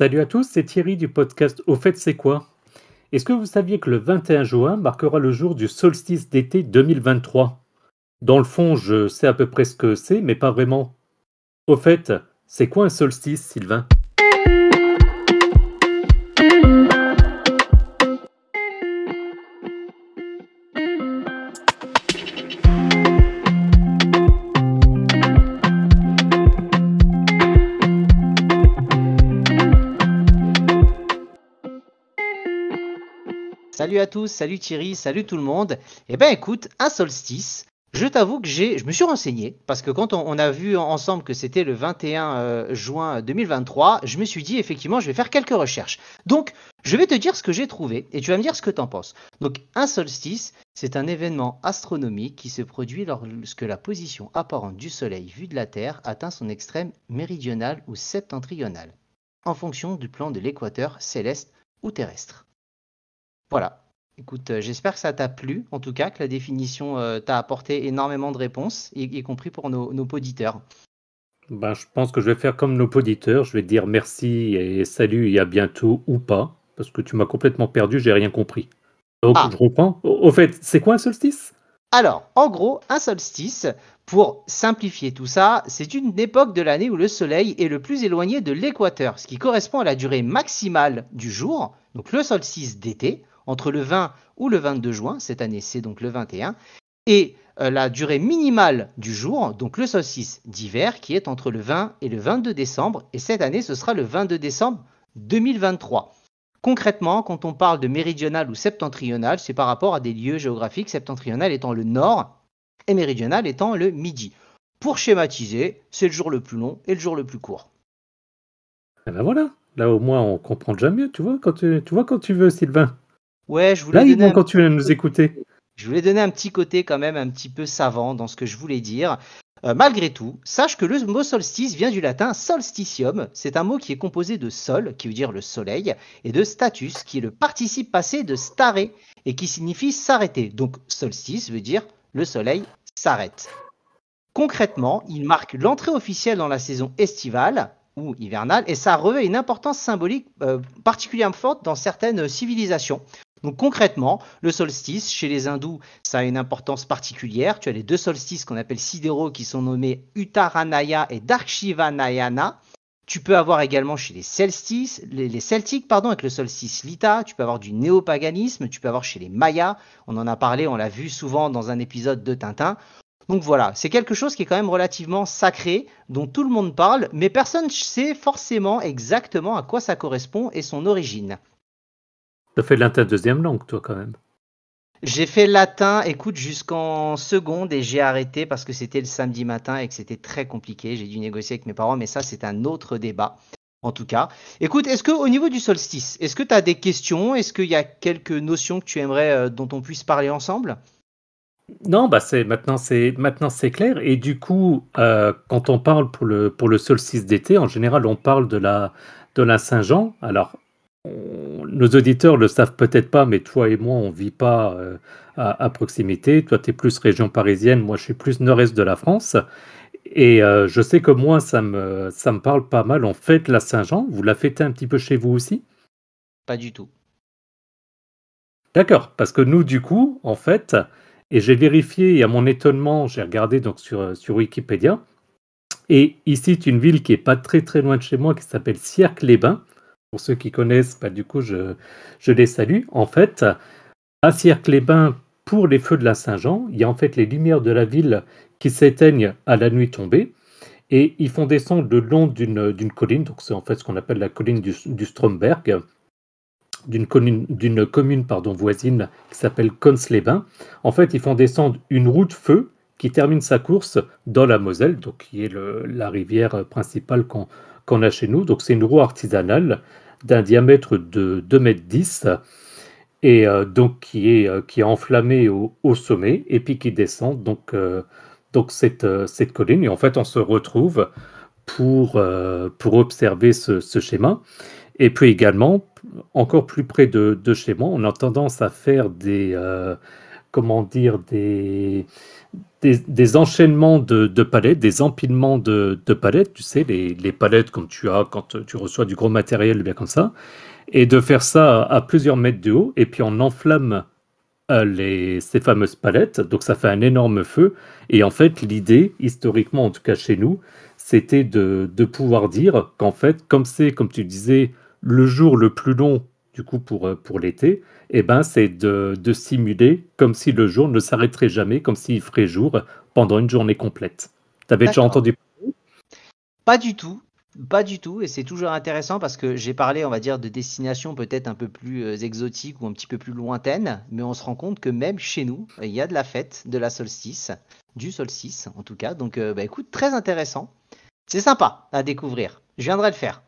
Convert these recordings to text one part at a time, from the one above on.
Salut à tous, c'est Thierry du podcast Au fait c'est quoi? Est-ce que vous saviez que le 21 juin marquera le jour du solstice d'été 2023 Dans le fond, je sais à peu près ce que c'est, mais pas vraiment. Au fait, c'est quoi un solstice, Sylvain? Salut à tous, salut Thierry, salut tout le monde. Eh ben écoute, un solstice, je t'avoue que j'ai, je me suis renseigné parce que quand on, a vu ensemble que c'était le 21 euh, juin 2023, je me suis dit effectivement je vais faire quelques recherches. Donc je vais te dire ce que j'ai trouvé et tu vas me dire ce que tu en penses. Donc un solstice, c'est un événement astronomique qui se produit lorsque la position apparente du Soleil vue de la Terre atteint son extrême méridional ou septentrional, en fonction du plan de l'équateur céleste ou terrestre. Voilà. Écoute, euh, j'espère que ça t'a plu, en tout cas, que la définition euh, t'a apporté énormément de réponses, y, compris pour nos, nos auditeurs. Ben, je pense que je vais faire comme nos auditeurs, je vais dire merci et salut et à bientôt ou pas, parce que tu m'as complètement perdu, j'ai rien compris. Donc ah. je reprends. Au, fait, c'est quoi un solstice? Alors, en gros, un solstice, pour simplifier tout ça, c'est une époque de l'année où le Soleil est le plus éloigné de l'équateur, ce qui correspond à la durée maximale du jour, donc le solstice d'été, entre le 20 ou le 22 juin, cette année c'est donc le 21, et euh, la durée minimale du jour, donc le solstice d'hiver, qui est entre le 20 et le 22 décembre, et cette année ce sera le 22 décembre 2023. Concrètement, quand on parle de méridional ou septentrional, c'est par rapport à des lieux géographiques, septentrional étant le nord et méridional étant le midi. Pour schématiser, c'est le jour le plus long et le jour le plus court. Et eh ben voilà, là au moins on comprend déjà mieux, tu vois, quand tu, tu vois quand tu veux, Sylvain. Ouais, je voulais. Là, quand tu viens nous écouter. Je voulais donner un petit côté quand même un petit peu savant dans ce que je voulais dire. Euh, malgré tout, sache que le mot solstice vient du latin solstitium. C'est un mot qui est composé de sol, qui veut dire le soleil, et de status, qui est le participe passé de stare, et qui signifie s'arrêter. Donc solstice veut dire le soleil s'arrête. Concrètement, il marque l'entrée officielle dans la saison estivale ou hivernale, et ça revêt une importance symbolique euh, particulièrement forte dans certaines civilisations. Donc concrètement, le solstice, chez les hindous, ça a une importance particulière. Tu as les deux solstices qu'on appelle sidéraux qui sont nommés Uttaranaya et Darshivanayana. Tu peux avoir également chez les Celtiques, les, Celtiques pardon, avec le solstice Lita, tu peux avoir du néopaganisme, tu peux avoir chez les Mayas, on en a parlé, on l'a vu souvent dans un épisode de Tintin. Donc voilà, c'est quelque chose qui est quand même relativement sacré, dont tout le monde parle, mais personne ne sait forcément exactement à quoi ça correspond et son origine. Fait latin deuxième langue, toi, quand même. J'ai fait latin, écoute, jusqu'en seconde et j'ai arrêté parce que c'était le samedi matin et que c'était très compliqué. J'ai dû négocier avec mes parents, mais ça, c'est un autre débat. En tout cas, écoute, est-ce que au niveau du solstice, est-ce que tu as des questions? Est-ce qu'il y a quelques notions que tu aimerais euh, dont on puisse parler ensemble? Non, bah c'est maintenant c'est maintenant c'est clair et du coup euh, quand on parle pour le pour le solstice d'été en général on parle de la de la Saint-Jean. Alors nos auditeurs le savent peut-être pas, mais toi et moi, on vit pas euh, à, proximité. Toi, tu es plus région parisienne, moi, je suis plus nord-est de la France. Et euh, je sais que moi, ça me, ça me parle pas mal. On fête la Saint-Jean. Vous la fêtez un petit peu chez vous aussi? Pas du tout. D'accord, parce que nous, du coup, en fait, et j'ai vérifié, et à mon étonnement, j'ai regardé donc sur, sur Wikipédia, et ici, c'est une ville qui est pas très très loin de chez moi, qui s'appelle Sierck-les-Bains. Pour ceux qui connaissent, bah, du coup, je, les salue. En fait, à Sierre-les-Bains, pour les feux de la Saint-Jean, il y a en fait les lumières de la ville qui s'éteignent à la nuit tombée. Et ils font descendre le long d'une colline, donc c'est en fait ce qu'on appelle la colline du, Stromberg, d'une commune, voisine qui s'appelle Cons-les-Bains. En fait, ils font descendre une route feu qui termine sa course dans la Moselle, donc qui est la rivière principale qu'on a chez nous. Donc c'est une roue artisanale d'un diamètre de 2 mètres 10 et euh, donc qui est, euh, qui est enflammée au, sommet et puis qui descend donc, euh, donc cette, cette colline. Et en fait, on se retrouve pour, pour observer ce, schéma. Et puis également, encore plus près de, de, chez moi, on a tendance à faire des, comment dire, des, des, enchaînements de, palettes, des empilements de, palettes, tu sais, les, palettes comme tu as quand tu reçois du gros matériel, bien comme ça, et de faire ça à plusieurs mètres de haut, et puis on enflamme euh, les, ces fameuses palettes, donc ça fait un énorme feu, et en fait l'idée, historiquement en tout cas chez nous, c'était de, de pouvoir dire qu'en fait, comme c'est, comme tu disais, le jour le plus long du coup pour, euh, pour l'été, eh ben, c'est de, de, simuler comme si le jour ne s'arrêterait jamais, comme s'il ferait jour pendant une journée complète. Tu avais déjà entendu Pas du tout. Pas du tout, et c'est toujours intéressant parce que j'ai parlé, on va dire, de destinations peut-être un peu plus euh, exotiques ou un petit peu plus lointaines, mais on se rend compte que même chez nous, il y a de la fête de la solstice, du solstice en tout cas. Donc, euh, bah, écoute, très intéressant. C'est sympa à découvrir. Je viendrai le faire.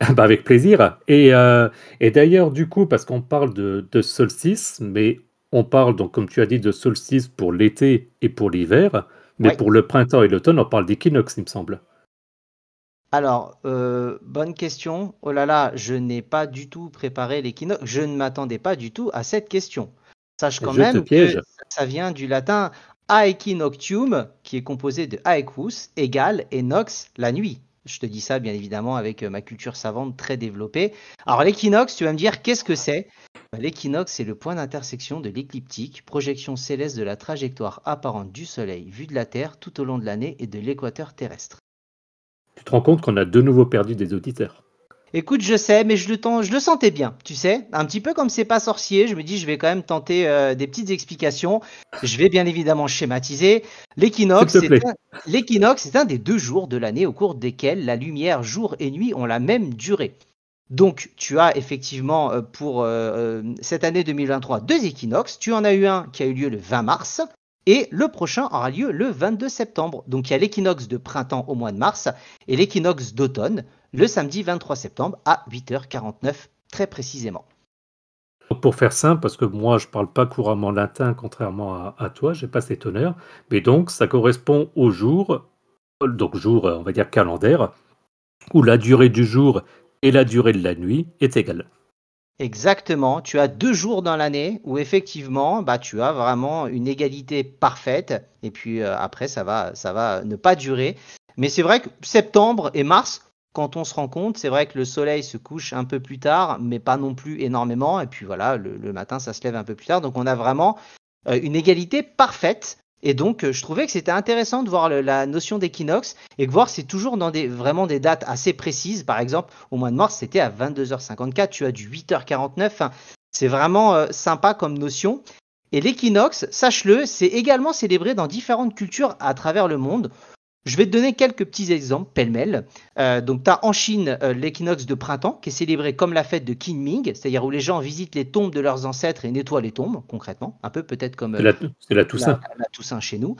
Bah avec plaisir. Et, euh, et d'ailleurs, du coup, parce qu'on parle de, de, solstice, mais on parle, donc, comme tu as dit, de solstice pour l'été et pour l'hiver, mais pour le printemps et l'automne, on parle d'équinoxe, il me semble. Alors, euh, bonne question. Oh là là, je n'ai pas du tout préparé l'équinoxe. Je ne m'attendais pas du tout à cette question. Sache quand même que ça vient du latin aequinoctium, qui est composé de aequus égale et nox, la nuit. Je te dis ça bien évidemment avec euh, ma culture savante très développée. Alors l'équinoxe, tu vas me dire qu'est-ce que c'est? Bah, L'équinoxe, c'est le point d'intersection de l'écliptique, projection céleste de la trajectoire apparente du Soleil vue de la Terre tout au long de l'année et de l'équateur terrestre. Tu te rends compte qu'on a de nouveau perdu des auditeurs Écoute, je sais, mais je le, je le sentais bien, tu sais. Un petit peu comme c'est pas sorcier, je me dis, je vais quand même tenter euh, des petites explications. Je vais bien évidemment schématiser. L'équinoxe, c'est un, des deux jours de l'année au cours desquels la lumière jour et nuit ont la même durée. Donc, tu as effectivement euh, pour euh, cette année 2023 deux équinoxes. Tu en as eu un qui a eu lieu le 20 mars et le prochain aura lieu le 22 septembre. Donc, il y a l'équinoxe de printemps au mois de mars et l'équinoxe d'automne le samedi 23 septembre à 8h49 très précisément. Pour faire simple, parce que moi je ne parle pas couramment latin contrairement à, à toi, j'ai pas cet honneur, mais donc ça correspond au jour, donc jour on va dire calendaire, où la durée du jour et la durée de la nuit est égale. Exactement, tu as deux jours dans l'année où effectivement bah, tu as vraiment une égalité parfaite et puis euh, après ça va, ça va ne pas durer. Mais c'est vrai que septembre et mars quand on se rend compte, c'est vrai que le soleil se couche un peu plus tard, mais pas non plus énormément. Et puis voilà, le, matin, ça se lève un peu plus tard. Donc on a vraiment euh, une égalité parfaite. Et donc, euh, je trouvais que c'était intéressant de voir la notion d'équinoxe et de voir c'est toujours dans des, vraiment des dates assez précises. Par exemple, au mois de mars, c'était à 22h54, tu as du 8h49. c'est vraiment euh, sympa comme notion. Et l'équinoxe, sache-le, c'est également célébré dans différentes cultures à travers le monde. Je vais te donner quelques petits exemples pêle-mêle. Euh, donc, tu as en Chine euh, l'équinoxe de printemps qui est célébré comme la fête de Qingming, c'est-à-dire où les gens visitent les tombes de leurs ancêtres et nettoient les tombes, concrètement. Un peu peut-être comme la, la, Toussaint. La, Toussaint chez nous.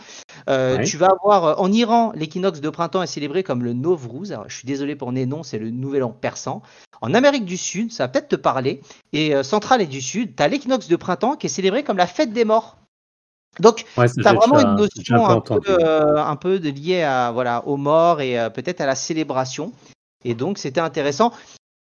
Euh, Tu vas avoir en Iran, l'équinoxe de printemps est célébré comme le Nowruz. Alors, je suis désolé pour les noms, c'est le nouvel an persan. En Amérique du Sud, ça va peut-être te parler, et centrale et du Sud, tu as l'équinoxe de printemps qui est célébré comme la fête des morts. Donc, tu as vraiment une notion un peu, euh, un peu, liée à, voilà, aux morts et euh, peut-être à la célébration. Et donc, c'était intéressant.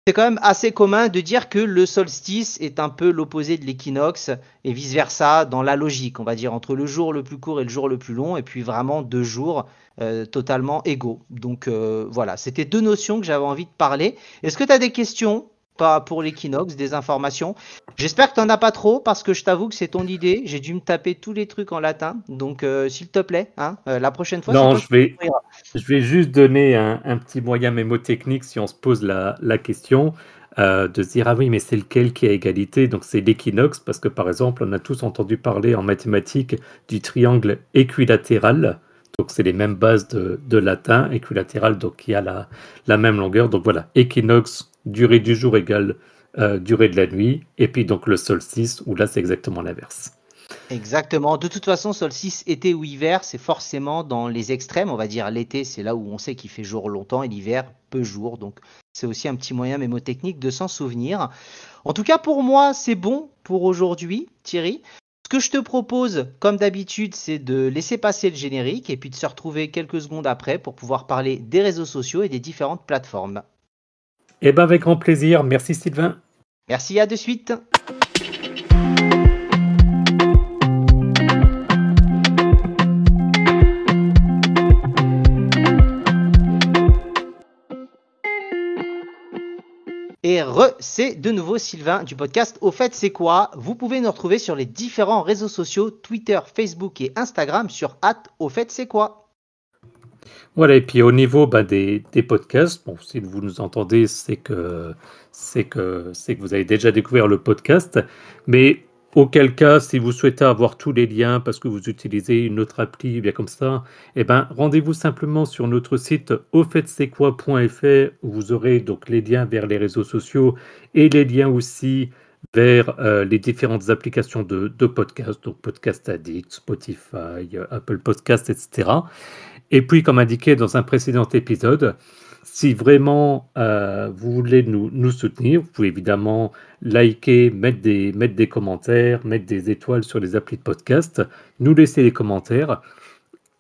C'est quand même assez commun de dire que le solstice est un peu l'opposé de l'équinoxe et vice-versa dans la logique, on va dire, entre le jour le plus court et le jour le plus long, et puis vraiment deux jours euh, totalement égaux. Donc voilà, c'était deux notions que j'avais envie de parler. Est-ce que tu as des questions? Pas pour l'équinoxe, des informations. J'espère que tu n'en as pas trop parce que je t'avoue que c'est ton idée. J'ai dû me taper tous les trucs en latin. Donc, euh, s'il te plaît, hein, euh, la prochaine fois. Non, je vais, je vais juste donner un, petit moyen mémotechnique si on se pose la, question. Euh, de se dire ah oui mais c'est lequel qui a égalité? Donc c'est l'équinoxe parce que par exemple on a tous entendu parler en mathématiques du triangle équilatéral donc c'est les mêmes bases de, de latin équilatéral donc y a la, la même longueur donc voilà équinoxe durée du jour égale euh, durée de la nuit, et puis donc le solstice, où là c'est exactement l'inverse. Exactement. De toute façon, solstice, été ou hiver, c'est forcément dans les extrêmes. On va dire l'été, c'est là où on sait qu'il fait jour longtemps, et l'hiver, peu jour. Donc c'est aussi un petit moyen mémotechnique de s'en souvenir. En tout cas, pour moi, c'est bon pour aujourd'hui, Thierry. Ce que je te propose, comme d'habitude, c'est de laisser passer le générique et puis de se retrouver quelques secondes après pour pouvoir parler des réseaux sociaux et des différentes plateformes. Eh bien, avec grand plaisir. Merci, Sylvain. Merci, à de suite. Et re, c'est de nouveau Sylvain du podcast Au fait, c'est quoi? Vous pouvez nous retrouver sur les différents réseaux sociaux Twitter, Facebook et Instagram sur Au fait, c'est quoi? Voilà, et puis au niveau bah, des, podcasts, bon, si vous nous entendez, c'est que, c'est que, c'est que vous avez déjà découvert le podcast, mais Auquel cas, si vous souhaitez avoir tous les liens parce que vous utilisez une autre appli, bien comme ça, eh ben, rendez-vous simplement sur notre site aufaites-c'est-quoi.fr où vous aurez donc les liens vers les réseaux sociaux et les liens aussi vers euh, les différentes applications de, de podcast, donc Podcast Addict, Spotify, Apple Podcast, etc. Et puis, comme indiqué dans un précédent épisode, si vraiment euh, vous voulez nous, soutenir, vous pouvez évidemment liker, mettre des, mettre des commentaires, mettre des étoiles sur les applis de podcast, nous laisser des commentaires,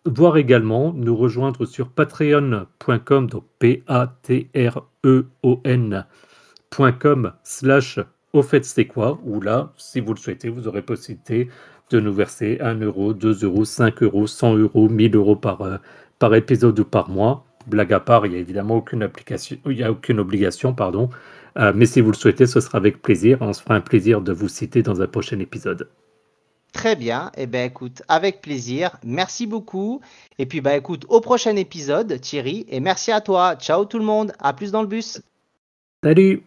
voire également nous rejoindre sur patreon.com, donc P-A-T-R-E-O-N.com slash au fait c'est quoi, où là, si vous le souhaitez, vous aurez possibilité de nous verser 1 euro, 2 euros, 5 euros, 100 euros, 1000 euros par, euh, par épisode ou par mois blague à part, il n'y a évidemment aucune, application, il y a aucune obligation, pardon. Euh, mais si vous le souhaitez, ce sera avec plaisir. On se fera un plaisir de vous citer dans un prochain épisode. Très bien. Eh bien, écoute, avec plaisir. Merci beaucoup. Et puis, bah, écoute, au prochain épisode, Thierry. Et merci à toi. Ciao tout le monde. À plus dans le bus. Salut.